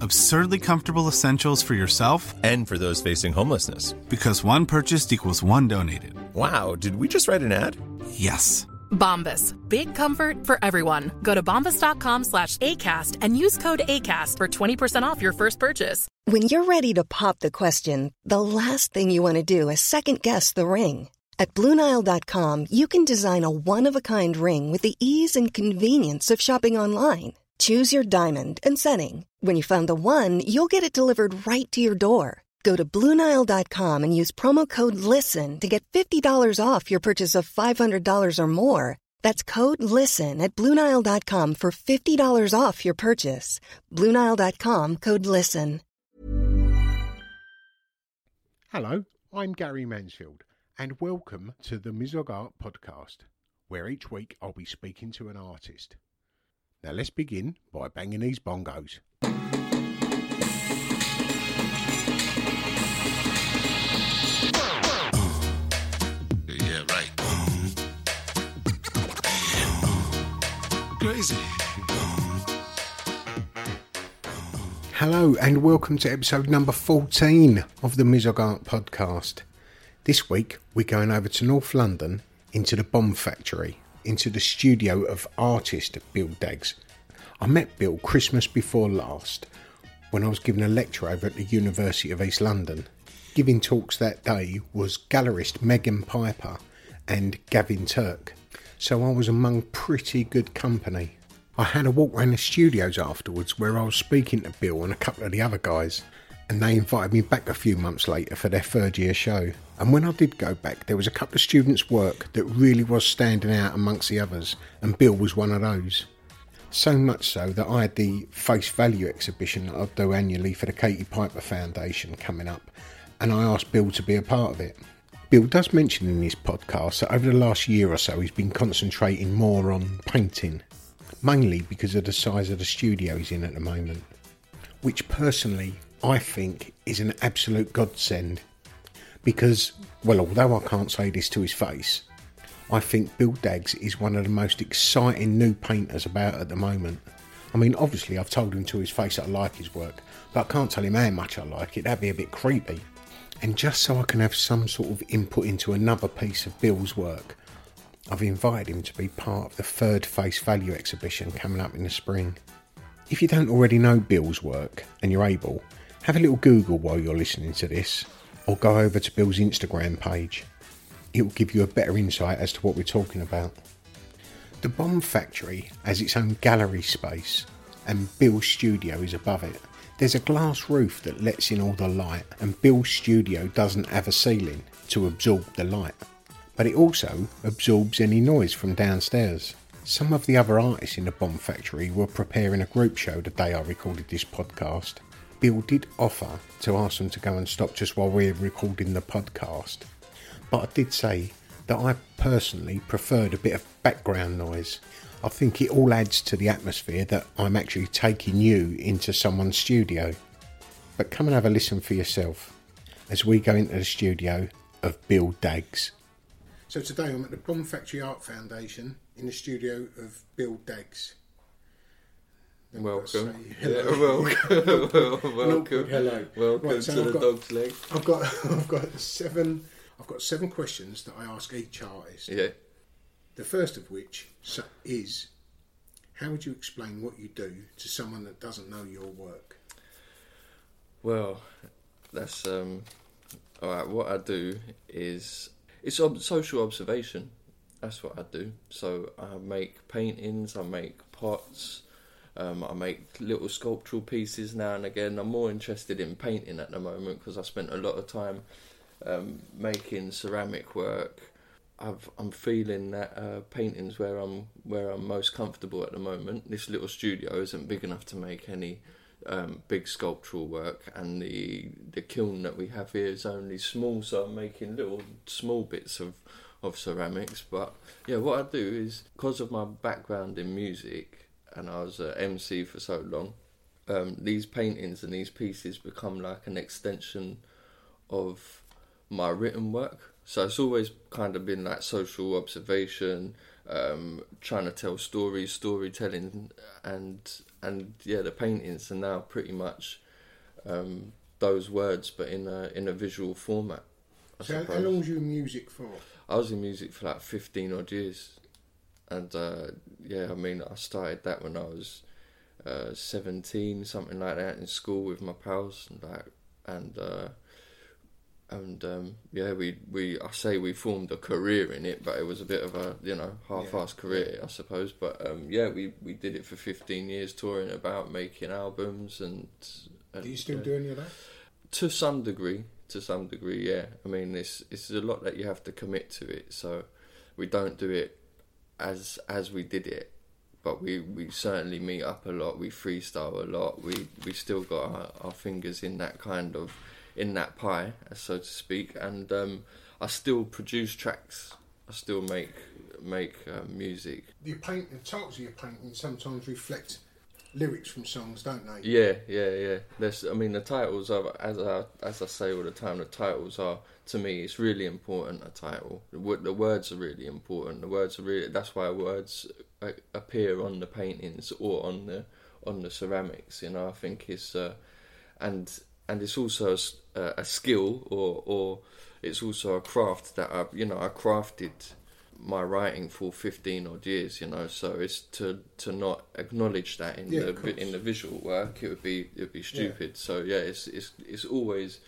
Absurdly comfortable essentials for yourself And for those facing homelessness. because one purchased equals one donated. Wow, did we just write an ad? Yes. Bombas. Big comfort for everyone. Go to bombas.com slash ACAST and use code ACAST for 20% off your first purchase. When you're ready to pop the question, the last thing you want to do is second guess the ring. At Bluenile.com, you can design a one of a kind ring with the ease and convenience of shopping online. Choose your diamond and setting. When you find the one, you'll get it delivered right to your door. Go to Bluenile.com and use promo code LISTEN to get $50 off your purchase of $500 or more. That's code LISTEN at Bluenile.com for $50 off your purchase. Bluenile.com code LISTEN. Hello, I'm Gary Mansfield, and welcome to the Mizog Art Podcast, where each week I'll be speaking to an artist. Now let's begin by banging these bongos. Crazy. Hello, and welcome to episode number 14 of the Mizog Art Podcast. This week we're going over to North London into the Bomb Factory, into the studio of artist Bill Daggs. I met Bill Christmas before last when I was giving a lecture over at the University of East London. Giving talks that day was gallerist Megan Piper and Gavin Turk, so I was among pretty good company. I had a walk around the studios afterwards where I was speaking to Bill and a couple of the other guys, and they invited me back a few months later for their third year show. And when I did go back, there was a couple of students' work that really was standing out amongst the others, and Bill was one of those. So much so that I had the face value exhibition that I do annually for the Katie Piper Foundation coming up, and I asked Bill to be a part of it. Bill does mention in his podcast that over the last year or so he's been concentrating more on painting, mainly because of the size of the studio he's in at the moment, which personally I think is an absolute godsend. Because, well, although I can't say this to his face, I think Bill Daggs is one of the most exciting new painters about at the moment. I mean, obviously, I've told him to his face that I like his work, but I can't tell him how much I like it. That'd be a bit creepy. And just so I can have some sort of input into another piece of Bill's work, I've invited him to be part of the third Face Value exhibition coming up in the spring. If you don't already know Bill's work and you're able, have a little Google while you're listening to this, or go over to Bill's Instagram page. It will give you a better insight as to what we're talking about. The Bomb Factory has its own gallery space, and Bill's studio is above it. There's a glass roof that lets in all the light, and Bill's studio doesn't have a ceiling to absorb the light, but it also absorbs any noise from downstairs. Some of the other artists in the Bomb Factory were preparing a group show the day I recorded this podcast. Bill did offer to ask them to go and stop just while we're recording the podcast, but I did say that I personally preferred a bit of background noise. I think it all adds to the atmosphere that I'm actually taking you into someone's studio. But come and have a listen for yourself as we go into the studio of Bill Daggs. So today I'm at the Bomb Factory Art Foundation in the studio of Bill Daggs. Then we've got to Welcome. say Yeah, hello. welcome. Welcome. hello. Welcome Right, so to I've the got- dog's leg. I've got I've got seven I've got seven questions that I ask each artist. Yeah. The first of which is how would you explain what you do to someone that doesn't know your work? Well, that's um. All right. What I do is it's ob- social observation. That's what I do. So I make paintings. I make pots. Um, I make little sculptural pieces now and again. I'm more interested in painting at the moment because I spent a lot of time um, making ceramic work. I've, I'm feeling that uh, painting's where I'm where I'm most comfortable at the moment. This little studio isn't big enough to make any um, big sculptural work, and the the kiln that we have here is only small, so I'm making little small bits of of ceramics. But yeah, what I do is because of my background in music, and I was a MC for so long. Um, these paintings and these pieces become like an extension of my written work. So it's always kind of been like social observation, um, trying to tell stories, storytelling, and and yeah, the paintings are now pretty much um, those words, but in a in a visual format. I So, how, how long was you in music for? I was in music for like fifteen odd years, and uh, yeah, I mean, I started that when I was uh, seventeen, something like that, in school with my pals, and like, and uh, and um, yeah, we we I say we formed a career in it, but it was a bit of a you know half-assed career, I suppose. But um, yeah, we we did it for fifteen years, touring about, making albums, and. and Do you still yeah. do any of that? To some degree, to some degree, yeah. I mean, it's it's a lot that you have to commit to it. So we don't do it as as we did it, but we, we certainly meet up a lot. We freestyle a lot. We we still got our, our fingers in that kind of in that pie, so to speak. And um, I still produce tracks. I still make make uh, music. Your paint, the titles of your paintings sometimes reflect lyrics from songs, don't they? Yeah, yeah, yeah. There's, I mean, the titles are as I as I say all the time. The titles are to me, it's really important. A title, the, the words are really important. The words are really. That's why words uh, appear on the paintings or on the on the ceramics. You know, I think it's uh, and and it's also a, uh, a skill or or it's also a craft that I you know I crafted my writing for 15 odd years you know so it's to to not acknowledge that in Yeah, the in the visual work it would be it would be stupid. So yeah it's it's it's always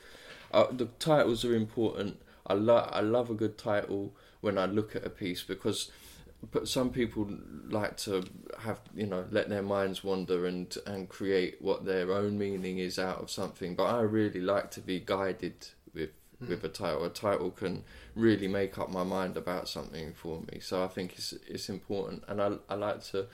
uh, the titles are important. I love I love a good title when I look at a piece because but some people like to have you know let their minds wander and and create what their own meaning is out of something. But I really like to be guided with with a title. A title can really make up my mind about something for me. So I think it's it's important. And I I like to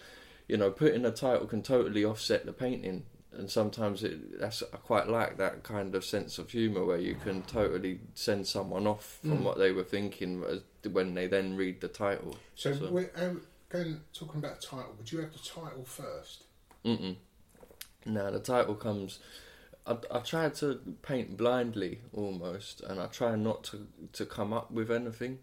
you know putting a title can totally offset the painting. And sometimes it that's I quite like that kind of sense of humor where you can totally send someone off from Mm. what they were thinking as- when they then read the title So, we're um, going talking about title. Would you have the title first? Mm-mm. No, the title comes. I, I try to paint blindly almost, and I try not to to come up with anything.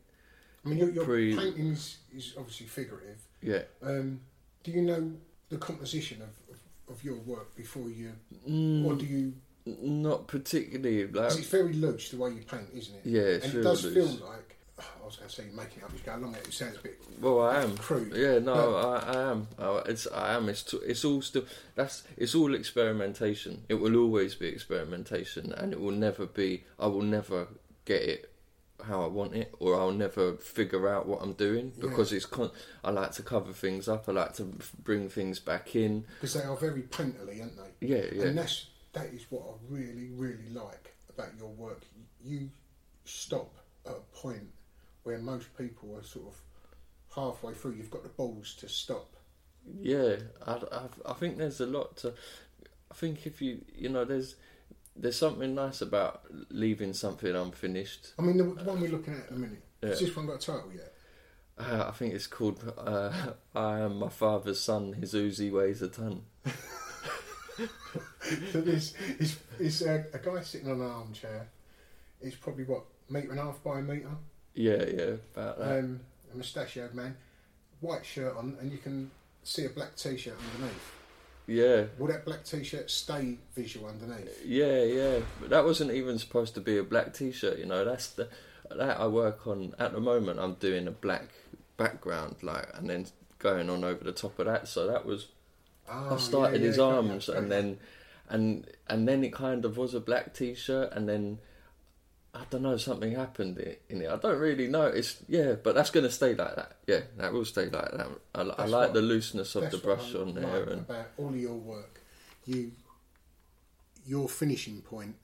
I mean, your, your Pre- painting is, is obviously figurative. Yeah. Um, do you know the composition of, of, of your work before you, Mm. or do you? Not particularly. Like, it's very loose the way you paint, isn't it? Yeah, it's and it does loose. feel like. I was going to say you're making it up as you go along. It sounds a bit. Well, I am. Crude. Yeah, no, I, I am. It's I am. It's it's all still. That's it's all experimentation. It will always be experimentation, and it will never be. I will never get it how I want it, or I'll never figure out what I'm doing Yeah. because it's. Con- I like to cover things up. I like to f- bring things back in. because they are very painterly, aren't they? Yeah, yeah. And that's that is what I really, really like about your work. You stop at a point where most people are sort of halfway through. You've got the balls to stop. Yeah, I, I, I think there's a lot to. I think if you you know there's there's something nice about leaving something unfinished. I mean, the, the one we're looking at at the minute. Yeah. Has this one got a title yet? Uh, I think it's called uh, "I am my father's son. His Uzi weighs a ton." so this is is a, a guy sitting on an armchair. It's probably what metre and a half by a metre. Yeah, yeah, about that. Um, a mustachioed man, white shirt on, and you can see a black t-shirt underneath. yeah, Will that black t-shirt stay visual underneath? yeah, yeah. But that wasn't even supposed to be a black T-shirt. You know, that's the that I work on at the moment. I'm doing a black background, like, and then going on over the top of that. So that was Ah, I started yeah, his yeah, got arms, and then and and then it kind of was a black T-shirt, and then I don't know, something happened i- in it. I don't really know. It's yeah, but that's going to stay like that. Yeah, that will stay like that. I, I like what- the looseness of the brush on there, like and about all your work. You, your finishing point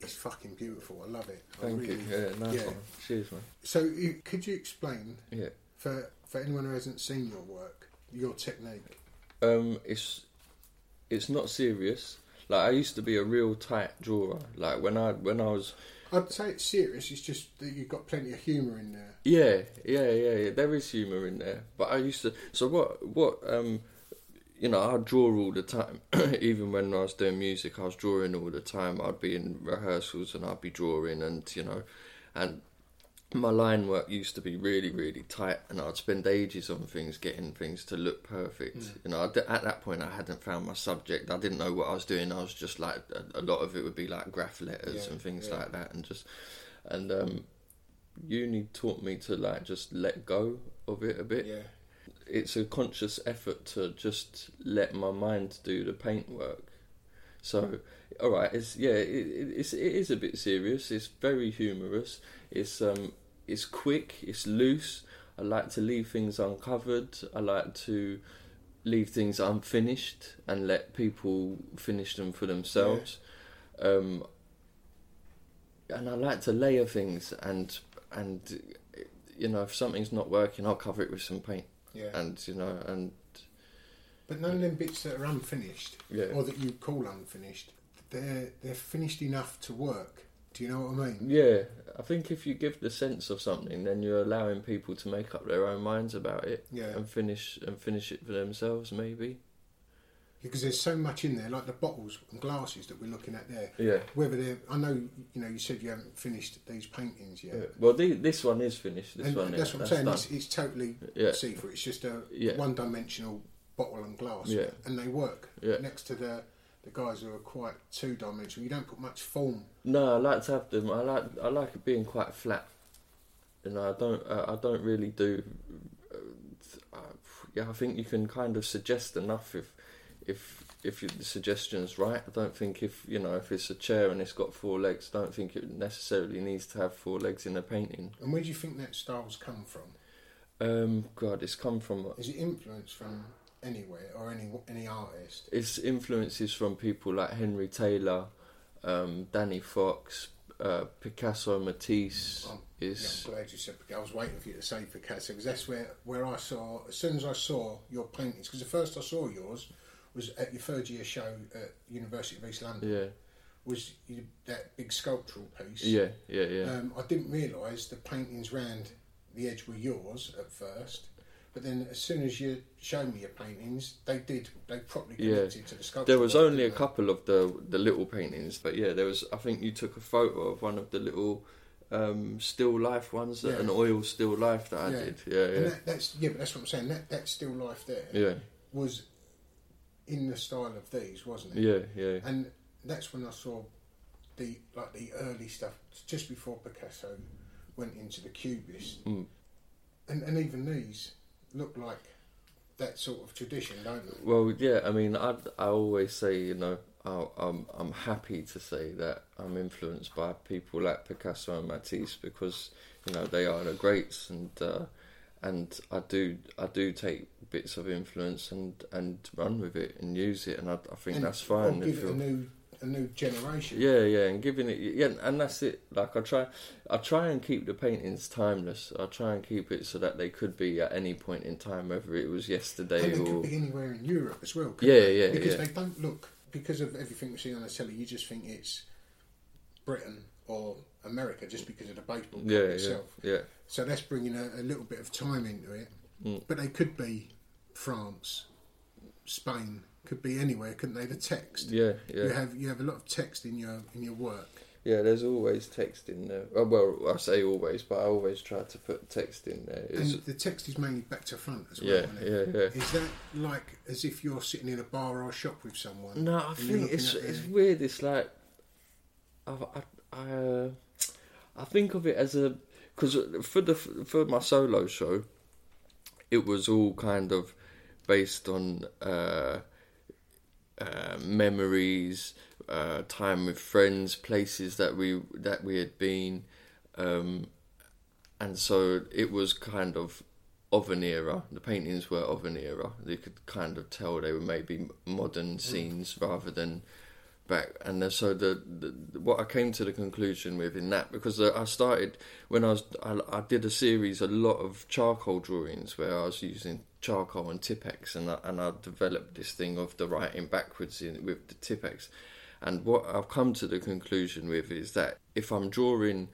is fucking beautiful. I love it. I thank really, you. Yeah, nice one. Cheers, man. So, could you explain Yeah. for for anyone who hasn't seen your work, your technique? Um, it's it's not serious. Like I used to be a real tight drawer. Like when I when I was I'd say it's serious. It's just that you've got plenty of humour in there. Yeah, yeah, yeah, yeah. There is humour in there, but I used to. So what? What? Um, you know, I draw all the time. Even when I was doing music, I was drawing all the time. I'd be in rehearsals and I'd be drawing, and you know, and my line work used to be really, really tight, and I'd spend ages on things, getting things to look perfect. You know, at that point, I hadn't found my subject. I didn't know what I was doing. I was just like a, a lot of it would be like graph letters Yeah, and things yeah. like that, and just and um, uni taught me to like just let go of it a bit. Yeah. It's a conscious effort to just let my mind do the paint work. So, all right, it's yeah, it, it, it's it is a bit serious. It's very humorous. It's um, it's quick. It's loose. I like to leave things uncovered. I like to leave things unfinished and let people finish them for themselves. Um, and I like to layer things and and you know if something's not working, I'll cover it with some paint. Yeah. And you know and But none of them bits that are unfinished, Yeah. or that you call unfinished, they're they're finished enough to work. Do you know what I mean? Yeah, I think if you give the sense of something, then you're allowing people to make up their own minds about it Yeah. and finish and finish it for themselves. Maybe. Because there's so much in there, like the bottles and glasses that we're looking at there. Yeah. Whether they're, I know, you know, you said you haven't finished these paintings yet. Yeah. Well, the, this one is finished. This and one, that's yeah, what I'm saying. It's, it's totally Yeah. see through. It's just a Yeah. one-dimensional bottle and glass, Yeah. and they work. Yeah. Next to the the guys who are quite two-dimensional, you don't put much form. No, I like to have them. I like I like it being quite flat. You know, I don't uh, I don't really do. Uh, uh, yeah, I think you can kind of suggest enough if if if you, the suggestion's right. I don't think if you know if it's a chair and it's got four legs, I don't think it necessarily needs to have four legs in a painting. And where do you think that style's come from? Um, God, it's come from Is it influenced from anywhere or any any artist? it's influences from people like Henry Taylor, um, Danny Fox, uh, Picasso, Matisse. Um, is Yeah, I'm glad you said. Picasso I was waiting for you to say Picasso because that's where where I saw as soon as I saw your paintings. Because the first I saw yours was at your third year show at University of East London. yeah, Was you, that big sculptural piece? yeah, yeah, yeah. Um, I didn't realise the paintings round the edge were yours at first, but then as soon as you showed me your paintings, they did. They properly Yeah, connected to the sculpture. there was only a they? couple of the the little paintings, but yeah, there was. I think you took a photo of one of the little um, still life ones, that, Yeah. an oil still life that I did. Yeah, And yeah, that, that's yeah, but that's what I'm saying. That that still life there yeah, was in the style of these, wasn't it? yeah, yeah. And that's when I saw the like the early stuff just before Picasso went into the Cubist, Mm. and and even these look like that sort of tradition, don't they? Well, yeah. I mean, I I always say, you know, I, I'm I'm happy to say that I'm influenced by people like Picasso and Matisse because you know they are the greats, and uh, and I do I do take bits of influence and and run with it and use it, and I, I think And- that's fine. Or give it a new a new generation. Yeah, yeah, and giving it, yeah, and that's it. Like I try, I try and keep the paintings timeless. I try and keep it so that they could be at any point in time, whether it was yesterday And they or could be anywhere in Europe as well. Yeah, they? yeah, Because yeah. they don't look because of everything we see on the telly. You just think it's Britain or America just because of the baseball yeah, yeah, yeah. So that's bringing a, a little bit of time into it. Mm. But they could be France, Spain, could be anywhere, couldn't they? The text. Yeah, yeah. You have you have a lot of text in your in your work. Yeah, there's always text in there. Oh, well, I say always, but I always try to put text in there. It's, And the text is mainly back to front as well. Yeah, isn't it? yeah, yeah. Is that like as if you're sitting in a bar or a shop with someone? no, I think it's it's weird. It's like I I I, uh, I think of it as a because for the for my solo show, it was all kind of based on uh, uh, memories, uh, time with friends, places that we that we had been, um, and so it was kind of of an era. The paintings were of an era. You could kind of tell they were maybe modern scenes rather than back. And so the, the what I came to the conclusion with in that because I started when I was I, I did a series a lot of charcoal drawings where I was using charcoal and Tipp-Ex and I, and I developed this thing of the writing backwards in with the Tipp-Ex. And what I've come to the conclusion with is that if I'm drawing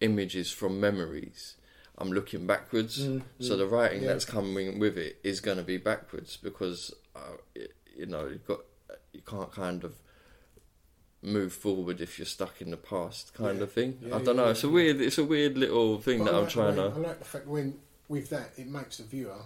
images from memories, I'm looking backwards. so the writing yeah. that's coming with it is going to be backwards because uh, it, you know you've got you can't kind of move forward if you're stuck in the past kind Yeah. of thing. Yeah, I don't know. It's a weird. It's a weird little thing But that I I'm like trying way- to. I like the fact when with that it makes the viewer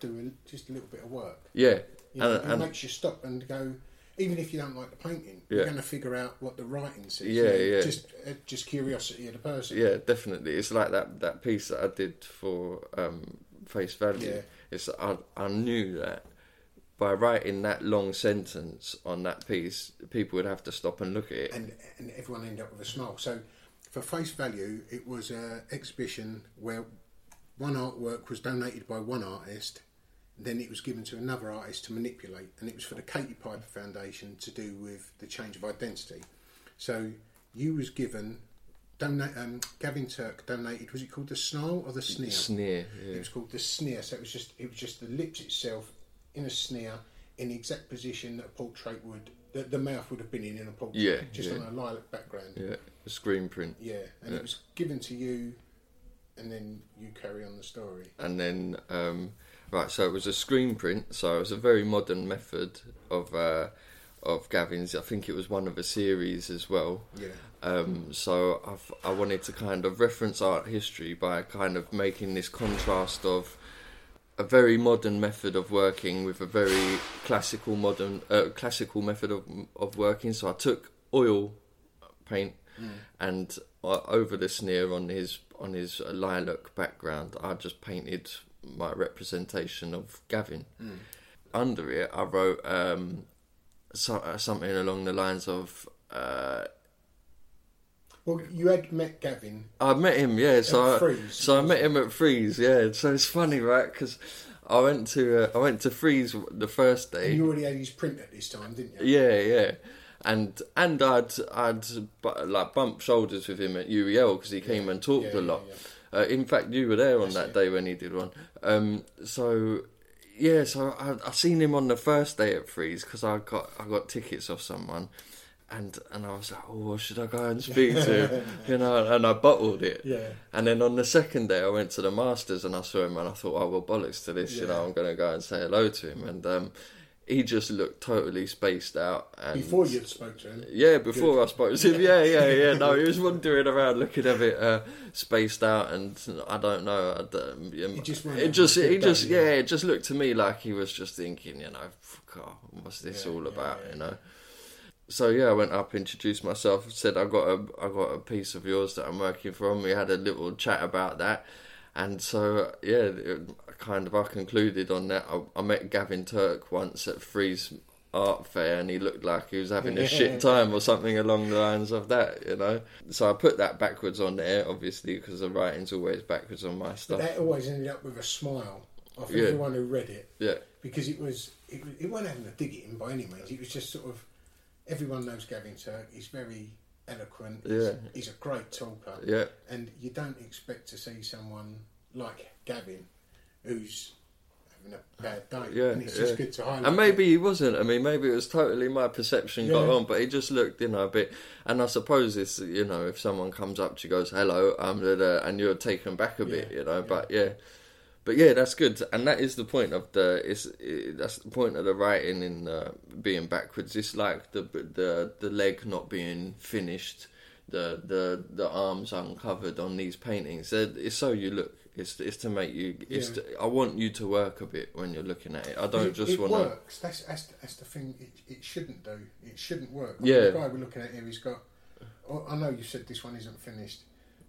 do a, just a little bit of work. Yeah, You know, and, it and makes you stop and go. Even if you don't like the painting, Yeah. you're going to figure out what the writing says. Yeah, you know, yeah. Just, uh, just curiosity of the person. yeah, definitely. It's like that that piece that I did for um, Face Value. Yeah. It's I I knew that by writing that long sentence on that piece, people would have to stop and look at it. and and everyone ended up with a smile. So, for face value, it was an exhibition where one artwork was donated by one artist, then it was given to another artist to manipulate, and it was for the Katie Piper Foundation to do with the change of identity. So, you was given. Donate, um, Gavin Turk donated. Was it called the snarl or the sneer? Sneer, yeah. It was called the sneer. So it was just it was just the lips itself in a sneer in the exact position that a portrait would the, the mouth would have been in in a portrait. Yeah, just yeah. on a lilac background. Yeah, a screen print. Yeah, and Yeah. it was given to you, and then you carry on the story. and then um, right, so it was a screen print. So it was a very modern method of uh, of Gavin's. I think it was one of a series as well. Yeah. Um, so I've, I wanted to kind of reference art history by kind of making this contrast of a very modern method of working with a very classical modern uh, classical method of of working. So I took oil paint and uh, over the sneer on his on his lilac background, I just painted my representation of Gavin. Under it, I wrote um, so, uh, something along the lines of. Well, you had met Gavin. I met him, yeah. So At I, Frieze, so I met him at Frieze, yeah. So it's funny, right? Because I went to uh, I went to Frieze the first day. And you already had his print at this time, didn't you? Yeah, yeah. And and I'd I'd like bumped shoulders with him at UEL because he came and talked Yeah, a lot. yeah, Uh, in fact, you were there on that day when he did one. Um, so yeah, so I I seen him on the first day at Frieze because I got I got tickets off someone. And and I was like, oh, should I go and speak to him? You know, and I bottled it. Yeah. And then on the second day, I went to the Masters and I saw him, and I thought, oh well, bollocks to this. You know, I'm going to go and say hello to him. And um, he just looked totally spaced out. And Before you spoke to him. yeah, before I spoke to him, yeah, yeah, yeah. No, he was wandering around looking a bit uh, spaced out, and I don't know. I don't, He just it just, he just, yeah. yeah, it just looked to me like he was just thinking, you know, what's this Yeah, all yeah, about, yeah. you know. So yeah, I went up, introduced myself, said I got a, I got a piece of yours that I'm working from. We had a little chat about that, and so yeah, it, kind of I concluded on that. I, I met Gavin Turk once at Frieze Art Fair, and he looked like he was having a shit time or something along the lines of that, you know. So I put that backwards on there, obviously, because the writing's always backwards on my But stuff. that always ended up with a smile off Yeah. everyone who read it. Yeah, because it was it, it wasn't having a dig at him by any means. It was just sort of everyone knows Gavin Turk. He's very eloquent. He's, Yeah. he's a great talker. Yeah. and you don't expect to see someone like Gavin who's having a bad day. Yeah, and it's yeah. just good to highlight. And maybe he wasn't. I mean, maybe it was totally my perception got on, but he just looked, you know, a bit. And I suppose it's, you know, if someone comes up to you, goes, "Hello," um, and you're taken back a bit, Yeah, you know. yeah. But yeah, but yeah, that's good, and that is the point of the. It's it, that's the point of the writing in uh, being backwards. It's like the the the leg not being finished. The, the the arms uncovered on these paintings. They're- It's so you look. It's it's to make you. It's Yeah. to, I want you to work a bit when you're looking at it. I don't it, just it want to. works. That's, that's that's the thing. It, it shouldn't do. It shouldn't work. Yeah. The guy we're looking at here, he's got. oh, I know you said this one isn't finished,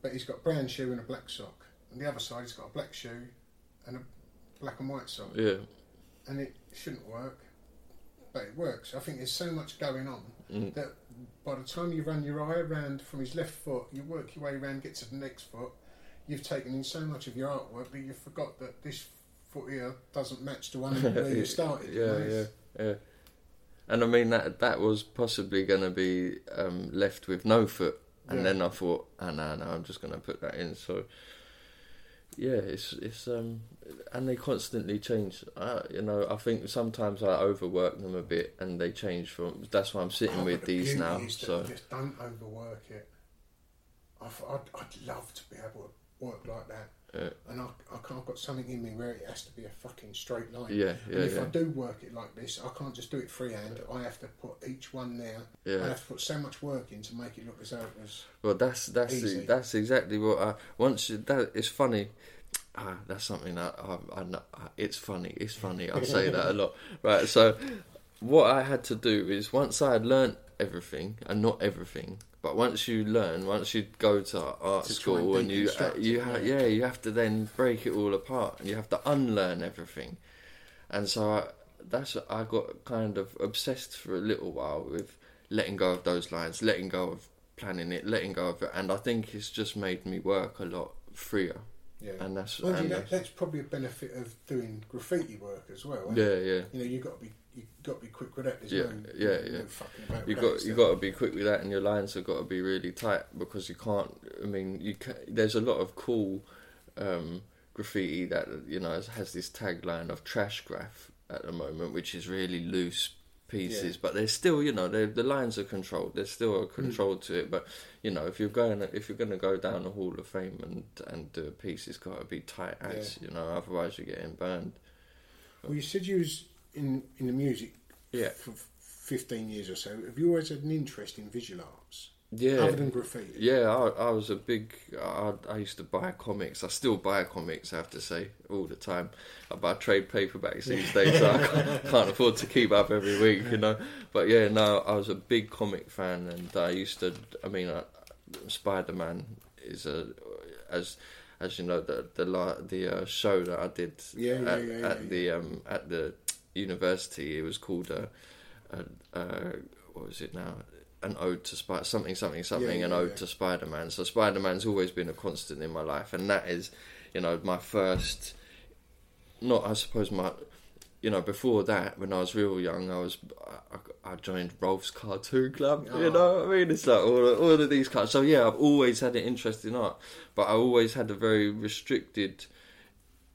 but he's got brown shoe and a black sock. On the other side, he's got a black shoe and a black and white sock. Yeah, and it shouldn't work. but it works. I think there's so much going on Mm. that by the time you run your eye around from his left foot, you work your way around, get to the next foot. You've taken in so much of your artwork that you forgot that this foot here doesn't match the one where you started. yeah, yeah, yeah. And I mean that that was possibly going to be um, left with no foot, and Yeah. then I thought, oh no, no, I'm just going to put that in. So yeah, it's it's um, and they constantly change. I, you know, I think sometimes I overwork them a bit, and they change from. That's why I'm sitting Oh, with the these now. So just don't overwork it. I've, I'd, I'd love to be able to work like that. Yeah. And I, I can't, I've got something in me where it has to be a fucking straight line. Yeah, And yeah, if I do work it like this, I can't just do it freehand. I have to put each one there. Yeah. I have to put so much work in to make it look as though it was. Well, that's that's Easy. that's exactly what I once you, that it's funny. Ah, that's something that I, I know. ah, It's funny. It's funny. I say that a lot. Right. So, what I had to do is once I had learnt everything, and not everything, but once you learn, once you go to art To try and school, and you uh, you ha- yeah. yeah, you have to then break it all apart, and you have to unlearn everything. And so I, that's I got kind of obsessed for a little while with letting go of those lines, letting go of planning it, letting go of it, and I think it's just made me work a lot freer. Yeah. And that's Well, you know, that's- that's probably a benefit of doing graffiti work as well. Yeah, it? yeah. You know, you've got to be you got to be quick with that. There's yeah, no, yeah, no yeah. about You got you got to be quick with that, and your lines have got to be really tight because you can't. I mean, you ca There's a lot of cool um, graffiti that you know has, has this tagline of trash graph at the moment, which is really loose pieces, Yeah. but there's still you know the lines are controlled. There's still a control Mm. to it, but you know if you're going if you're going to go down the Hall of Fame and and do a piece, it's got to be tight as you know, otherwise you're getting burned. Well, you said you was in in the music Yeah. for fifteen years or so. Have you always had an interest in visual arts? Yeah. Other than graffiti. Yeah, I, I was a big. I, I used to buy comics. I still buy comics. I have to say all the time. I buy trade paperbacks these days. so I can't, can't afford to keep up every week, you know. But yeah, no, I was a big comic fan, and I used to. I mean, Spider Man is a as as you know the the the uh, show that I did Yeah, yeah, at, yeah, yeah, at the um at the university. It was called a, a, a what was it now? An ode to Spider something something something. Yeah, an yeah, ode yeah. to Spider Man. So Spider Man's always been a constant in my life, and that is, you know, my first. Not, I suppose my, you know, before that, when I was real young, I was, I, I joined Rolf's Cartoon Club. You Oh. know, what I mean, it's like all, all of these cards. So yeah, I've always had an interest in art, but I always had a very restricted,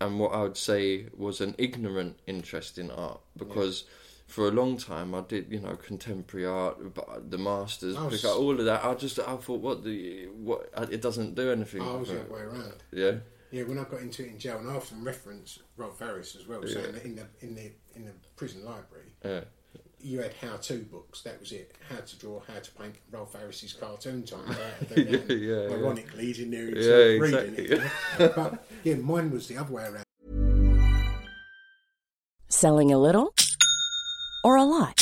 and what I would say was an ignorant interest in art because. For a long time, I did you know contemporary art, but the masters, was- all of that. I just I thought, what the what? It doesn't do anything. I was the way around. Yeah, Yeah, when I got into it in jail, and I often reference Rolf Harris as well, Yeah. saying that in the in the in the prison library, yeah. You had how-to books. That was it: how to draw, how to paint. Rolf Harris's cartoon time. how to do. Yeah, um, yeah, yeah. Ironically, he's in there Yeah, himself reading it. you know. but yeah, mine was the other way around. Selling a little or a lot?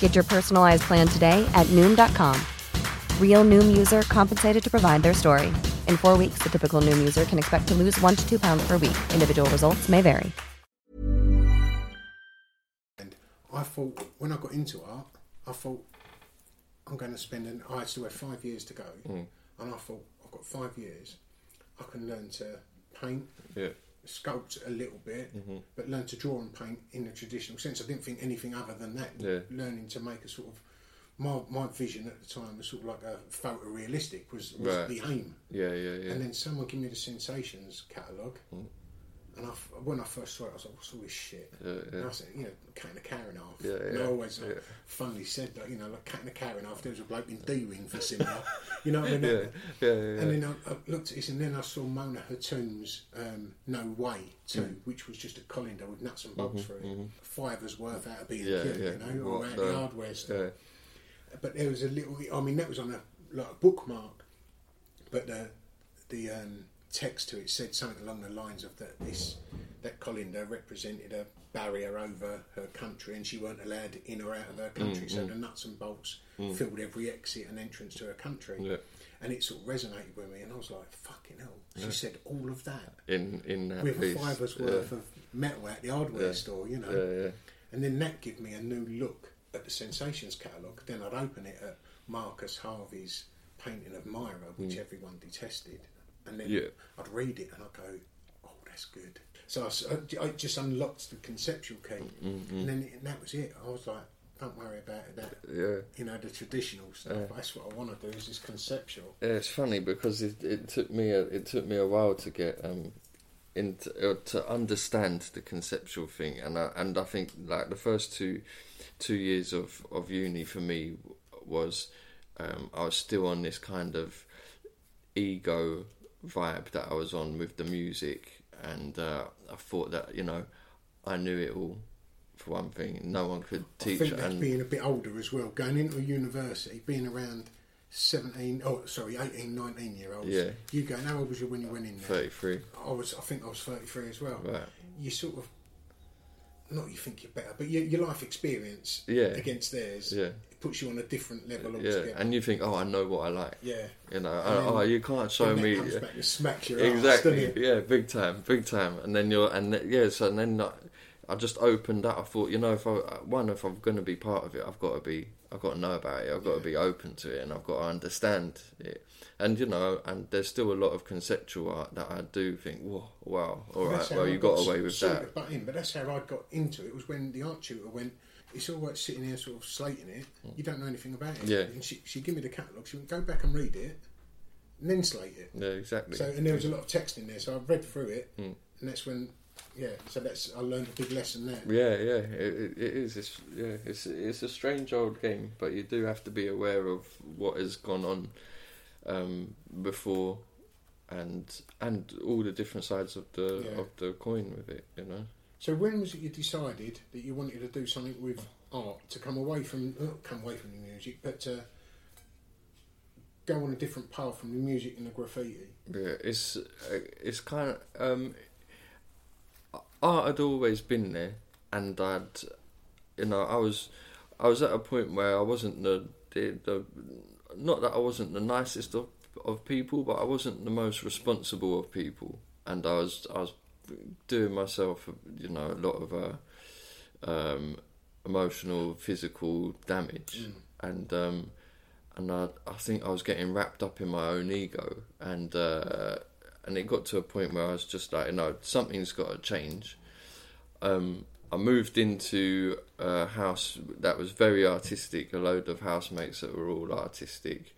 Get your personalized plan today at Noom.com. Real Noom user compensated to provide their story. In four weeks, the typical Noom user can expect to lose one to two pounds per week. Individual results may vary. And I thought when I got into art, I thought I'm going to spend an. I still have five years to go, Mm. and I thought I've got five years. I can learn to paint, Yeah. Sculpt a little bit, Mhm. but learn to draw and paint in the traditional sense. I didn't think anything other than that. Yeah. Learning to make a sort of my my vision at the time was sort of like a photorealistic was, was Right. the aim. Yeah, yeah, yeah. And then someone gave me the Sensations catalogue. And I, when I first saw it, I was like, "What's all this shit?" Yeah, yeah. And I said, "You know, cutting a cow in half." Yeah, And I always like, yeah. funnily said that, you know, like cutting a cow in half. There was a bloke in D-Wing for similar. you know what I mean? Yeah, yeah, yeah, And yeah. then I, I looked at this, and then I saw Mona Hatoum's um, "No Way" too, Mm. which was just a colander with nuts and bolts Mhm, for it, mhm. fiver's worth out of being Yeah, killed, yeah. you know, or out the- the hardware store yeah. but there was a little. I mean, that was on a like a bookmark, but the the um, text to it said something along the lines of that this that colander represented a barrier over her country, and she weren't allowed in or out of her country. Mm, so mm. the nuts and bolts Mm. filled every exit and entrance to her country. Yeah. And it sort of resonated with me, and I was like, "Fucking hell!" She Yeah. said all of that In in that with piece. a fiver's yeah. worth of metal at the hardware store, you know. And then that gave me a new look at the Sensations catalogue. Then I'd open it at Marcus Harvey's painting of Myra, which Mm. everyone detested. And then Yeah. I'd read it and I'd go, oh, that's good. So I just unlocked the conceptual key. Mm, mm. And then it, that was it. I was like, don't worry about it. That, Yeah. You know, the traditional stuff. Yeah. That's what I want to do is this conceptual. Yeah, it's funny because it, it took me a, it took me a while to get um into uh, to understand the conceptual thing, and I, and I think like the first two two years of of uni for me was um, I was still on this kind of ego vibe that I was on with the music, and uh, I thought that you know I knew it all. For one thing, no one could I teach, think that's and being a bit older as well, going into a university, being around 17, oh, sorry, 18, 19 year olds. Yeah. You go, how old was you when you went in there? 33. I was, I think I was 33 as well. Right. You sort of, not you think you're better, but your, your life experience Yeah. against theirs Yeah. Puts you on a different level Yeah, and you think, oh, I know what I like. Yeah. You know, And oh, oh you can't show me. comes back and smacks your exactly. doesn't yeah, big time, big time. And then you're, and then, yeah, so and then I, I just opened that. I thought, you know, if I one, if I'm going to be part of it, I've got to be, I've got to know about it. I've got to be open to it, and I've got to understand it. And you know, and there's still a lot of conceptual art that I do think, whoa, wow, all right, well, you got got away with that. to butt in, but that's how I got into it. Was when the art tutor went. It's all right sitting here, sort of slating it. You don't know anything about it. Yeah. And she, she gave me the catalogue. She went, "Go back and read it, and then slate it." Yeah, exactly. So, and there was a lot of text in there, so I read through it, Mm. and that's when, yeah. So that's I learned a big lesson there. Yeah, yeah, it, it, it is. It's, yeah, it's it's a strange old game, but you do have to be aware of what has gone on um, before, and and all the different sides of the Yeah. of the coin with it. You know. So when was it you decided that you wanted to do something with art to come away from not come away from the music, but to go on a different path from the music and the graffiti? Yeah, it's uh, it's kind of um, art had always been there, and I'd you know I was I was at a point where I wasn't the the, the not that I wasn't the nicest of of people, but I wasn't the most responsible of people, and I was I was doing myself you know a lot of uh, um, emotional physical damage, and um, and I, I think I was getting wrapped up in my own ego, and uh, and it got to a point where I was just like, you know, something's got to change. Um, I moved into a house that was very artistic, a load of housemates that were all artistic,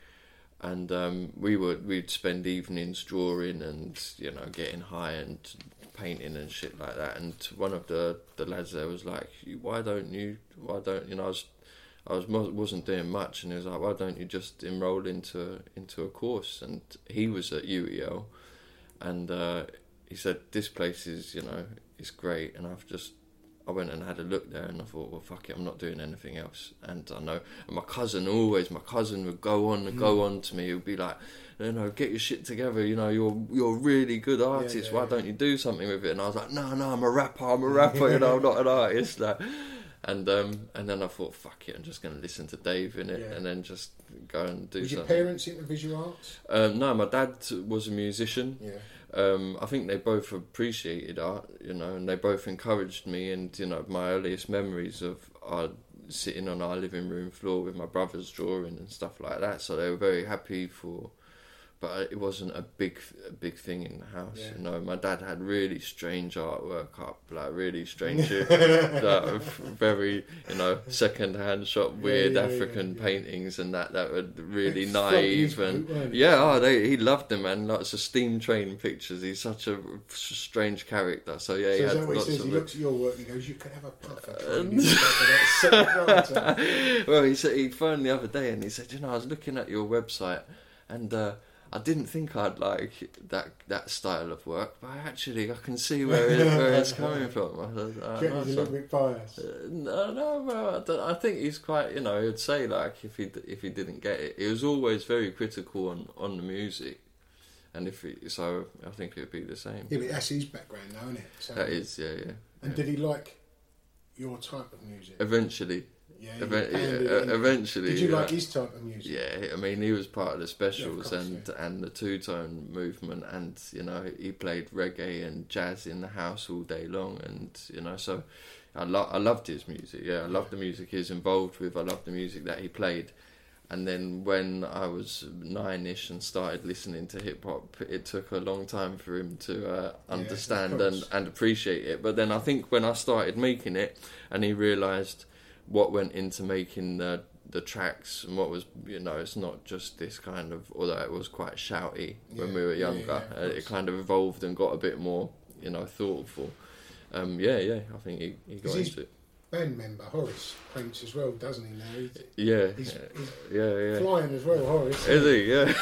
and um, we would we'd spend evenings drawing and you know getting high and painting and shit like that. And one of the the lads there was like, "Why don't you? Why don't you know?" I was, I was wasn't doing much, and he was like, "Why don't you just enroll into into a course?" And he was at UEL, and uh, he said, "This place is you know is great," and I've just I went and had a look there, and I thought, "Well, fuck it, I'm not doing anything else." And I know, and my cousin always, my cousin would go on and go on to me. He would be like, "You know, get your shit together. You know, you're you're a really good artist. yeah, Why don't you do something with it?" And I was like, "No, no, I'm a rapper. I'm a rapper. you know, I'm not an artist." Like, and um, and then I thought, fuck it, I'm just going to listen to Dave in it, Yeah. and then just go and do Was your something. parents into visual arts? Um, no, my dad was a musician. Yeah. Um, I think they both appreciated art, you know, and they both encouraged me. And you know, my earliest memories of are sitting on our living room floor with my brothers drawing and stuff like that. So they were very happy for but it wasn't a big a big thing in the house. Yeah. You know, my dad had really strange artwork up, like really strange, like, very you know second hand shop weird yeah, yeah, African paintings and that that were really It's naive and yeah, oh, they, he loved them man. Lots of steam train pictures. He's such a strange character. So yeah, So he had what he says? of He looks at your work and he goes, "You could have a puff and train instead of that well, he said he phoned the other day and he said, you know, I was looking at your website and uh, I didn't think I'd like that that style of work, but actually I can see where it, where it's coming from. I said, "Ah, Do you reckon nice a little bit biased? Uh, No, no, I, I think he's quite. You know, he'd say like if he if he didn't get it, he was always very critical on on the music, and if he, so, I think it'd be the same. Yeah, but that's his background, though, isn't it? So, That is, yeah, yeah. And yeah. did he like your type of music? Eventually. Yeah, Even- yeah, eventually. Did you yeah. like his type of music? Yeah, I mean, he was part of the specials course, and and the two tone movement, and you know, he played reggae and jazz in the house all day long, and you know, so I lo- I loved his music. Yeah, I loved the music he was involved with. I loved the music that he played. And then when I was nine-ish and started listening to hip hop, it took a long time for him to uh, understand and, and appreciate it. But then I think when I started making it, and he realised what went into making the the tracks and what was you know it's not just this kind of although it was quite shouty when we were younger. yeah, it kind of evolved and got a bit more you know thoughtful. Um yeah yeah I think he, he got into it. Band member Horace paints as well, doesn't he? Now? He's, yeah. he's, yeah, he's yeah. yeah flying as well, Horace. is he? Yeah.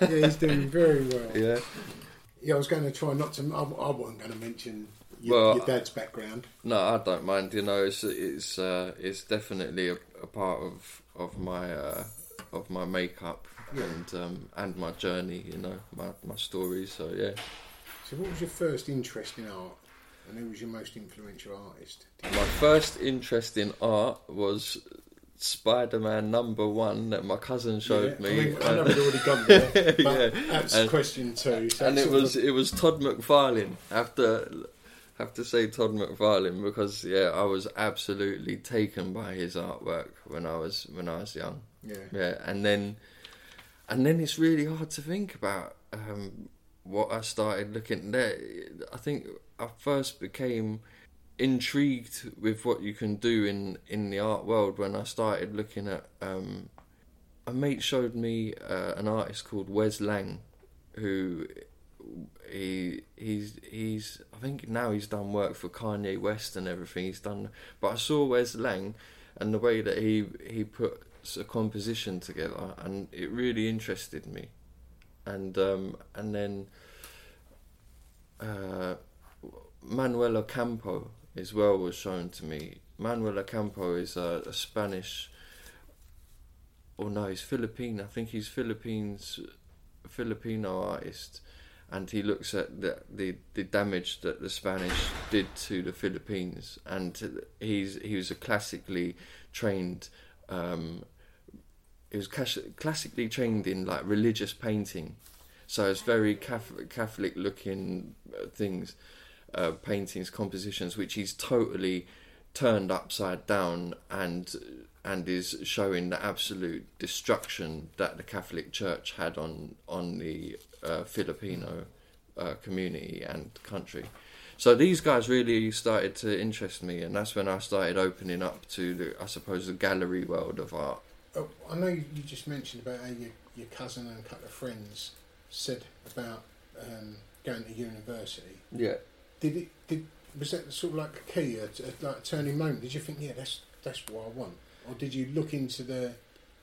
Yeah, he's doing very well. yeah. Yeah, I was going to try not to. I, I wasn't going to mention your, Well, your dad's background. No, I don't mind. You know, it's it's uh, it's definitely a, a part of of my uh, of my makeup Yeah. and um, and my journey. You know, my my story. So yeah, So, what was your first interest in art, and who was your most influential artist? my first interest in art was Spider-Man number one that my cousin showed Yeah, me. I, mean, I know we'd already gone there, but Yeah. that's And- question two. So and it was of- it was Todd McFarlane. To have to say Todd McFarlane because yeah, I was absolutely taken by his artwork when I was when I was young. Yeah. yeah, and then and then it's really hard to think about um, what I started looking there. I think I first became intrigued with what you can do in in the art world when I started looking at. Um, a mate showed me uh, an artist called Wes Lang, who he he's he's I think now he's done work for Kanye West and everything he's done. But I saw Wes Lang and the way that he he puts a composition together, and it really interested me. And um, and then uh, Manuel Ocampo as well was shown to me. Manuel Ocampo is a, a Spanish. Oh no, he's Philippine. I think he's Philippines, Filipino artist, and he looks at the the, the damage that the Spanish did to the Philippines, and he's he was a classically trained. Um, he was classically trained in like religious painting, so it's very Catholic, Catholic looking uh, things, uh, paintings, compositions, which he's totally turned upside down and and is showing the absolute destruction that the Catholic Church had on on the uh, Filipino uh, community and country. So these guys really started to interest me, and that's when I started opening up to the, I suppose, the gallery world of art. Oh, I know you just mentioned about how your, your cousin and a couple of friends said about um, going to university. Yeah. Did it? Did was that sort of like a key, a, a, like a turning moment? Did you think, yeah, that's that's what I want, or did you look into the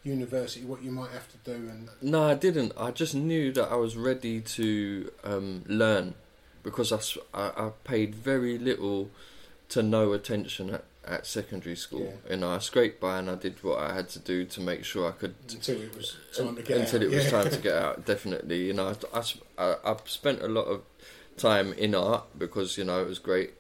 university, what you might have to do, and No, I didn't. I just knew that I was ready to um, learn because I I paid very little to no attention at, at secondary school. You know, I scraped by and I did what I had to do to make sure I could. until it was time to get until out? it was yeah. time to get out. Definitely, you know, I, I, I- spent a lot of time in art because you know it was great.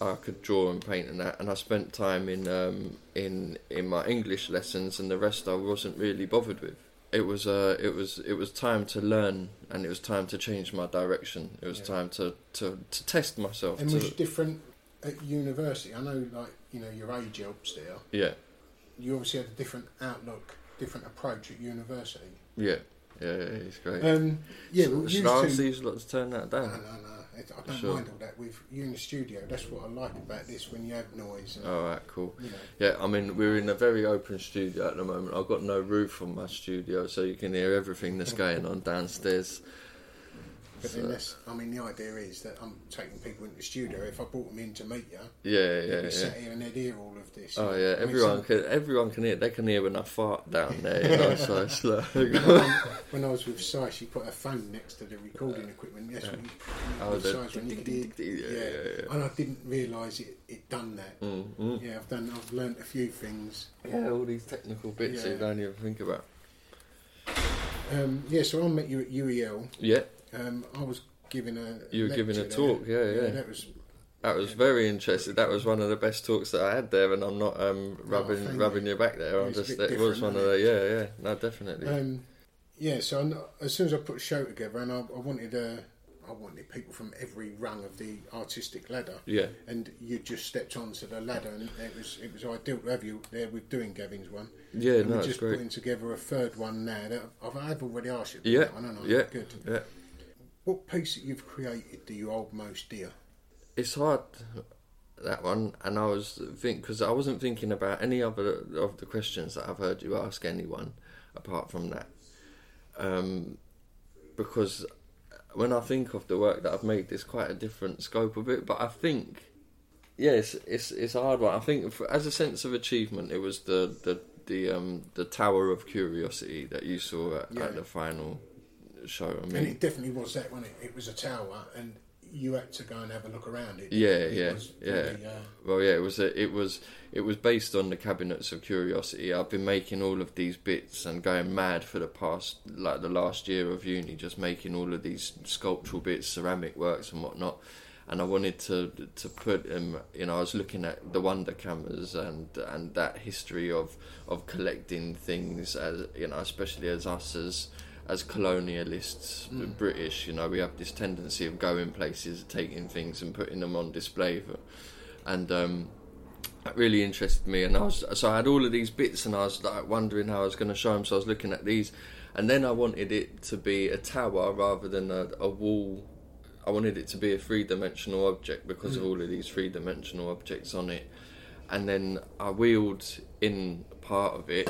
I could draw and paint and that, and I spent time in um, in in my English lessons, and the rest I wasn't really bothered with. It was uh, it was it was time to learn, and it was time to change my direction. It was Yeah. time to, to, to test myself. And to, was different at university? I know, like you know, your age helps there. yeah, You obviously had a different outlook, different approach at university. yeah. Yeah, he's great. Um, yeah, well, should used I to- ask these lot to turn that down? No, no, no. I don't Sure. mind all that. With you in the studio, that's what I like about this. When you have noise. All right, cool. You know. Yeah, I mean we're in a very open studio at the moment. I've got no roof on my studio, so you can hear everything that's going on downstairs. But So- then that's, I mean, the idea is that I'm taking people into the studio. If I brought them in to meet you, Yeah, they'd yeah, yeah. sat here and they'd hear all of this. Oh yeah, I mean, everyone some- can everyone can hear. They can hear when I fart down there. You know, so it's like, when I was with Si, she put her phone next to the recording equipment. Yes, when you, Oh, the when you ding, could ding, hear- ding, yeah, yeah, yeah, yeah. and I didn't realise it, it done that. Mm, mm. Yeah, I've done. I've learnt a few things. yeah, all these technical bits Yeah. you don't even think about. Um, yeah, so I met you at UEL. Yeah, Um, I was giving a. you were giving a talk. there. Yeah, yeah. That was That was very interesting. That was one of the best talks that I had there, and I'm not um, rubbing thank rubbing you. your back there. I'm just it was one of the yeah yeah no definitely Um, yeah, so kn- as soon as I put a show together, and I, I wanted uh, I wanted people from every rung of the artistic ladder. Yeah. And you just stepped onto the ladder, and it was it was ideal to have you there with doing Gavin's one. Yeah, and no, we're just putting together a third one now. That I've, I've already asked you. yeah that one, I? yeah Good. yeah. What piece that you've created do you hold most dear? It's hard that one, and I was think because I wasn't thinking about any other of the questions that I've heard you ask anyone apart from that, um, because when I think of the work that I've made, there's quite a different scope of it. But I think, yes, it's it's a hard one. I think for, as a sense of achievement, it was the the the um the Tower of Curiosity that you saw at, Yeah. at the final show. I and it definitely was that, wasn't it? It was a tower, and you had to go and have a look around it. Yeah, It yeah, yeah. uh, Well, yeah, it was a, it was it was based on the cabinets of curiosity. I've been making all of these bits and going mad for the past like the last year of uni, just making all of these sculptural bits, ceramic works and whatnot. And I wanted to to put them. You know, I was looking at the Wunderkammers and and that history of of collecting things as you know, especially as us as as colonialists, Mm. British, you know, we have this tendency of going places, taking things and putting them on display. For, and um, that really interested me. And I was so I had all of these bits, and I was like wondering how I was going to show them. So I was looking at these, and then I wanted it to be a tower rather than a, a wall. I wanted it to be a three dimensional object because of Mm. all of these three dimensional objects on it. And then I wheeled in part of it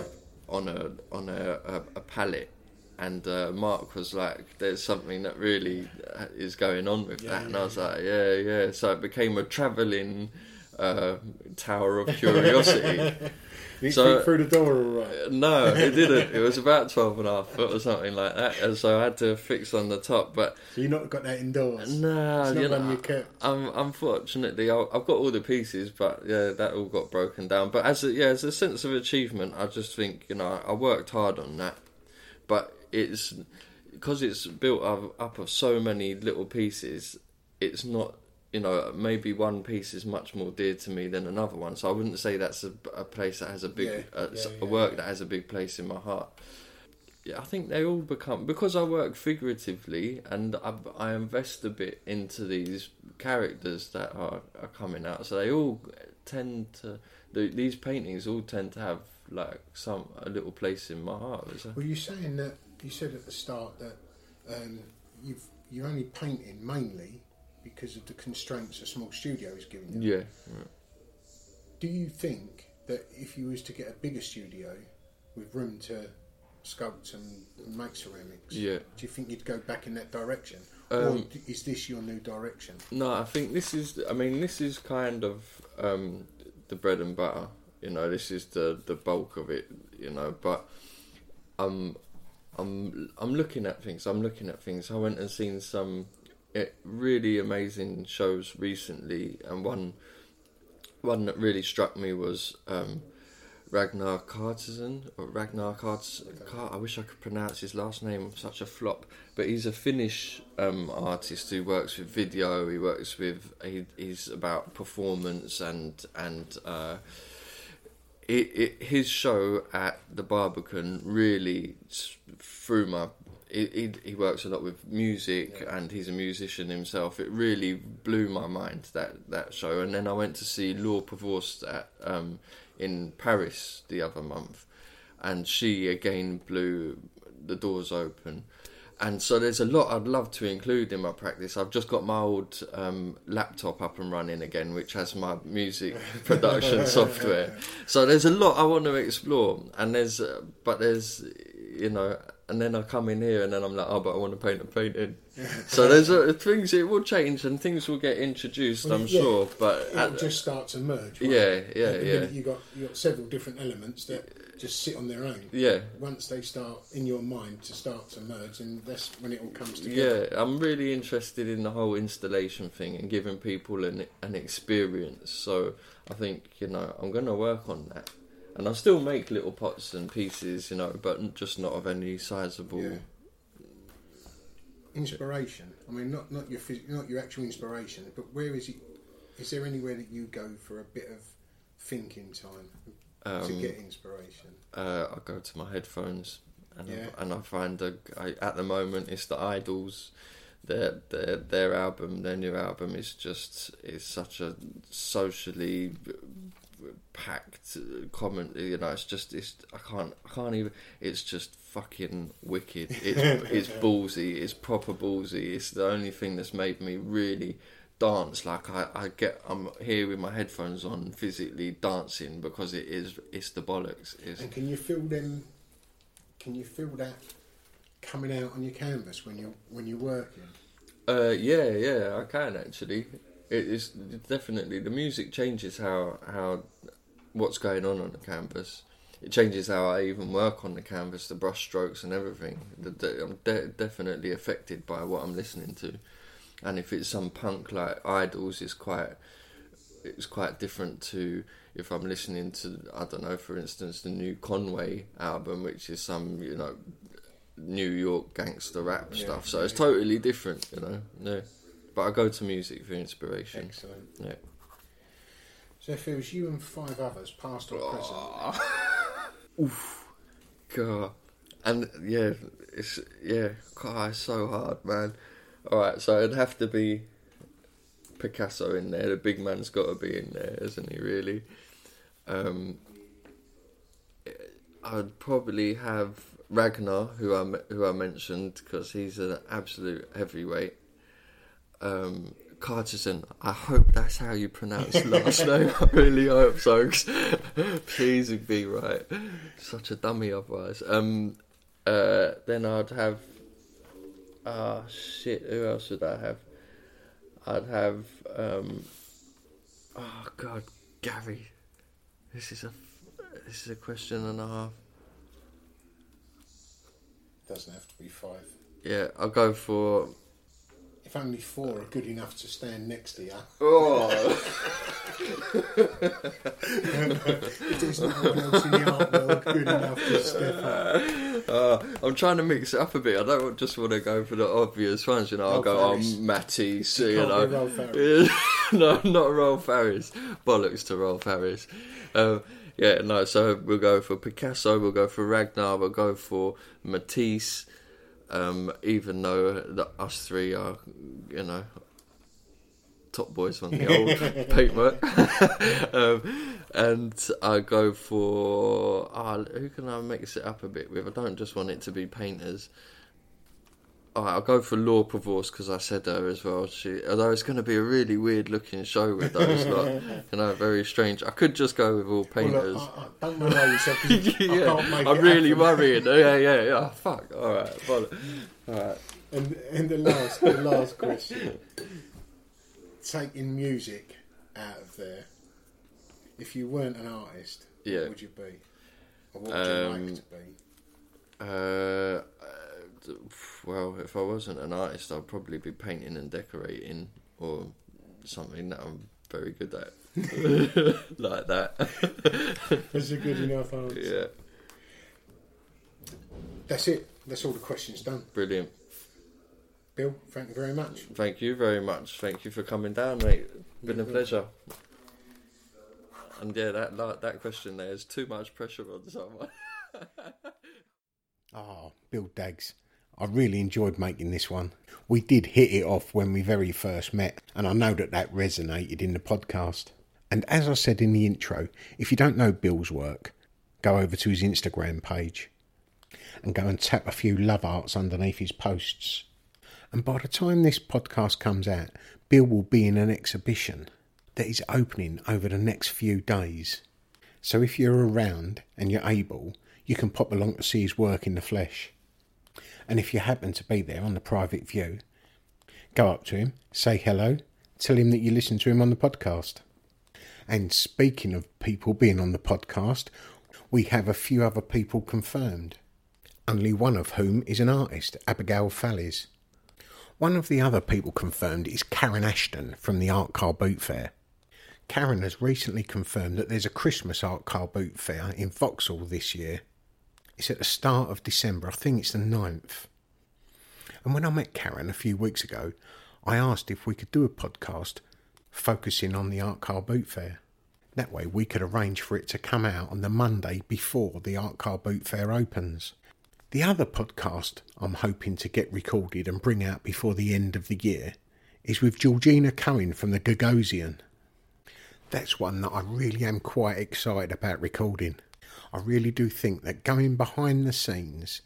on a on a, a, a pallet. And uh, Mark was like, "There's something that really uh, is going on with Yeah, that," and yeah, I was like, "Yeah, yeah." So it became a travelling uh, tower of curiosity. You So- through the door all right? no, it didn't. It was about 12 and a half foot or something like that. And so I had to fix on the top. But So you've not got that indoors? no, It's you know, you kept? um, unfortunately, I- I've got all the pieces, but yeah, that all got broken down. But as a, yeah, as a sense of achievement, I just think you know I worked hard on that. But it's because it's built up, up of so many little pieces. It's not you know maybe one piece is much more dear to me than another one. So I wouldn't say that's a, a place that has a big Yeah, uh, yeah, a yeah, work that has a big place in my heart. Yeah, I think they all become because I work figuratively and I, I invest a bit into these characters that are, are coming out. So they all tend to the, these paintings all tend to have like some a little place in my heart. Were you saying that you said at the start that um, you've you're only painting mainly because of the constraints a small studio is giving you? Yeah. Do you think that if you was to get a bigger studio with room to sculpt and make ceramics, Yeah. do you think you'd go back in that direction, Um, or is this your new direction? No, I think this is. I mean, this is kind of um, the bread and butter. You know, this is the the bulk of it. You know, but I'm I'm I'm looking at things. I'm looking at things. I went and seen some eh, really amazing shows recently, and one one that really struck me was um, Ragnar Kartisen or Ragnar Karts. Kar- I wish I could pronounce his last name. I'm such a flop, but he's a Finnish um, artist who works with video. He works with. He, he's about performance and and. Uh, it, it, his show at the Barbican really threw my. He, he, he works a lot with music and he's a musician himself. It really blew my mind that, that show. And then I went to see Laure Prouvost at um, in Paris the other month, and she again blew the doors open. And so there's a lot I'd love to include in my practice. I've just got my old um, laptop up and running again, which has my music production software. So there's a lot I want to explore, and there's, uh, but there's, you know, and then I come in here and then I'm like, oh, but I want to paint a painting. so there's uh, things it will change and things will get introduced, Well, I'm yeah, sure. But it'll at- just start to merge. won't Yeah, yeah, the yeah. You got you got several different elements that just sit on their own. Yeah. Once they start in your mind to start to merge, and that's when it all comes together. Yeah, I'm really interested in the whole installation thing and giving people an an experience. So I think you know I'm going to work on that, and I still make little pots and pieces, you know, but just not of any sizable. Yeah. Inspiration. I mean, not not your phys- not your actual inspiration, but where is it? Is there anywhere that you go for a bit of thinking time to Um, get inspiration? Uh, I go to my headphones, and Yeah. I, and I find a, I, at the moment it's the IDLES. Their their their album, their new album is just is such a socially packed comment. You know, it's just it's I can't I can't even. It's just fucking wicked. It's it's ballsy. It's proper ballsy. It's the only thing that's made me really dance like I, I get I'm here with my headphones on physically dancing because it is it's the bollocks it's, And can you feel them? Can you feel that coming out on your canvas when you when you're working? Uh, yeah, yeah, I can actually. It is definitely the music changes how how what's going on on the canvas. It changes how I even work on the canvas, the brush strokes and everything. I'm de- definitely affected by what I'm listening to, and if it's some punk like IDLES, it's quite it's quite different to if I'm listening to I don't know, for instance, the new Conway album, which is some you know New York gangster rap Yeah, stuff. So yeah. it's totally different, you know. Yeah, but I go to music for inspiration. Excellent. Yeah. So if it was you and five others, past or present, Oof. God. And yeah, it's yeah, God, it's so hard, man. All right, so it'd have to be Picasso in there. The big man's got to be in there, isn't he? Really. Um, I'd probably have Ragnar, who I who I mentioned, because he's an absolute heavyweight. Um, Carterson, I hope that's how you pronounce last name. I really hope so. Please be right. Such a dummy otherwise. Um, uh, then I'd have. Ah, shit. Who else would I have? I'd have. Um, oh God, Gary. This is a. This is a question and a half. doesn't have to be five. Yeah, I'll go for. Only four are good enough to stand next to you. Oh. if there's no one else in the art world good enough to step up. Uh, I'm trying to mix it up a bit. I don't just want to go for the obvious ones, you know. I'll go, Harris. oh, Matisse, You you, know. be Rolf Harris. no, not Rolf Harris. Bollocks to Rolf Harris. Um, yeah, no, so we'll go for Picasso, we'll go for Ragnar, we'll go for Matisse, um, even though the, us three are, you know, top boys on the old paintwork. um, and I go for ah, who can I mix it up a bit with? I don't just want it to be painters. Alright, I'll go for Laure Prouvost because I said her as well. She, although it's going to be a really weird looking show with those, like, you know, very strange. I could just go with all Well, painters. look, I, I don't know yourself I yeah, can't make I'm it really happen. worried. Yeah, yeah, yeah. Oh, fuck. All right, well, all right. And and the last the last question. Taking music out of there. If you weren't an artist, Yeah. what would you be? Or what would you Um, like to be? Uh, uh, well, if I wasn't an artist, I'd probably be painting and decorating or something that I'm very good at, like that. That's a good enough answer. Yeah, That's it. That's all the questions done. brilliant. Bill, thank you very much. Thank you very much. Thank you for coming down, mate. Been a pleasure. And yeah, that that, that question there is too much pressure on someone. Oh, Bill Daggs. I really enjoyed making this one. We did hit it off when we very first met, and I know that that resonated in the podcast. And as I said in the intro, if you don't know Bill's work, go over to his Instagram page. and go and tap a few love arts underneath his posts. And by the time this podcast comes out, Bill will be in an exhibition that is opening over the next few days. So if you're around and you're able, you can pop along to see his work in the flesh. And if you happen to be there on the private view, go up to him, say hello, tell him that you listen to him on the podcast. And speaking of people being on the podcast, we have a few other people confirmed, only one of whom is an artist, Abigail Fallis. One of the other people confirmed is Karen Ashton from the Art Car Boot Fair. Karen has recently confirmed that there's a Christmas Art Car Boot Fair in Vauxhall this year. It's at the start of December, I think it's the 9th. And when I met Karen a few weeks ago, I asked if we could do a podcast focusing on the Art Car Boot Fair. That way we could arrange for it to come out on the Monday before the Art Car Boot Fair opens. The other podcast I'm hoping to get recorded and bring out before the end of the year is with Georgina Cohen from the Gagosian. That's one that I really am quite excited about recording. I really do think that going behind the scenes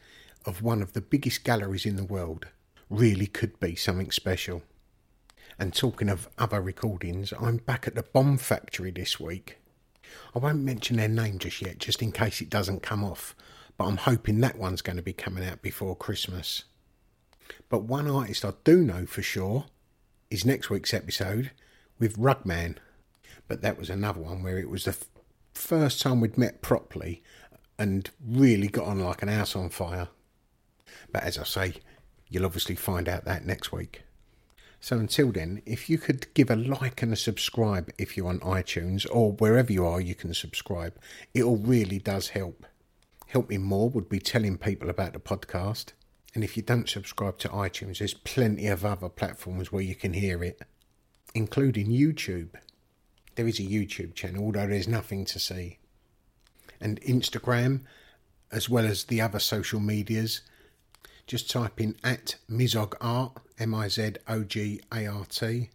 of one of the biggest galleries in the world really could be something special. And talking of other recordings, I'm back at the Bomb Factory this week. I won't mention their name just yet, just in case it doesn't come off, but I'm hoping that one's going to be coming out before Christmas. But one artist I do know for sure is next week's episode with Rugman. But that was another one where it was the first time we'd met properly and really got on like an house on fire. But as I say, you'll obviously find out that next week. So until then, if you could give a like and a subscribe if you're on iTunes or wherever you are, you can subscribe. It all really does help. Help me more would be telling people about the podcast. And if you don't subscribe to iTunes, there's plenty of other platforms where you can hear it, including YouTube. There is a YouTube channel, although there's nothing to see. And Instagram, as well as the other social medias, just type in at Mizog Art, M I Z O G A R T,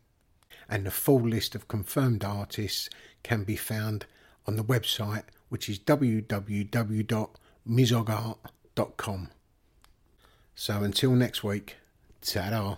and the full list of confirmed artists can be found on the website, which is www.mizogart.com. So until next week, ta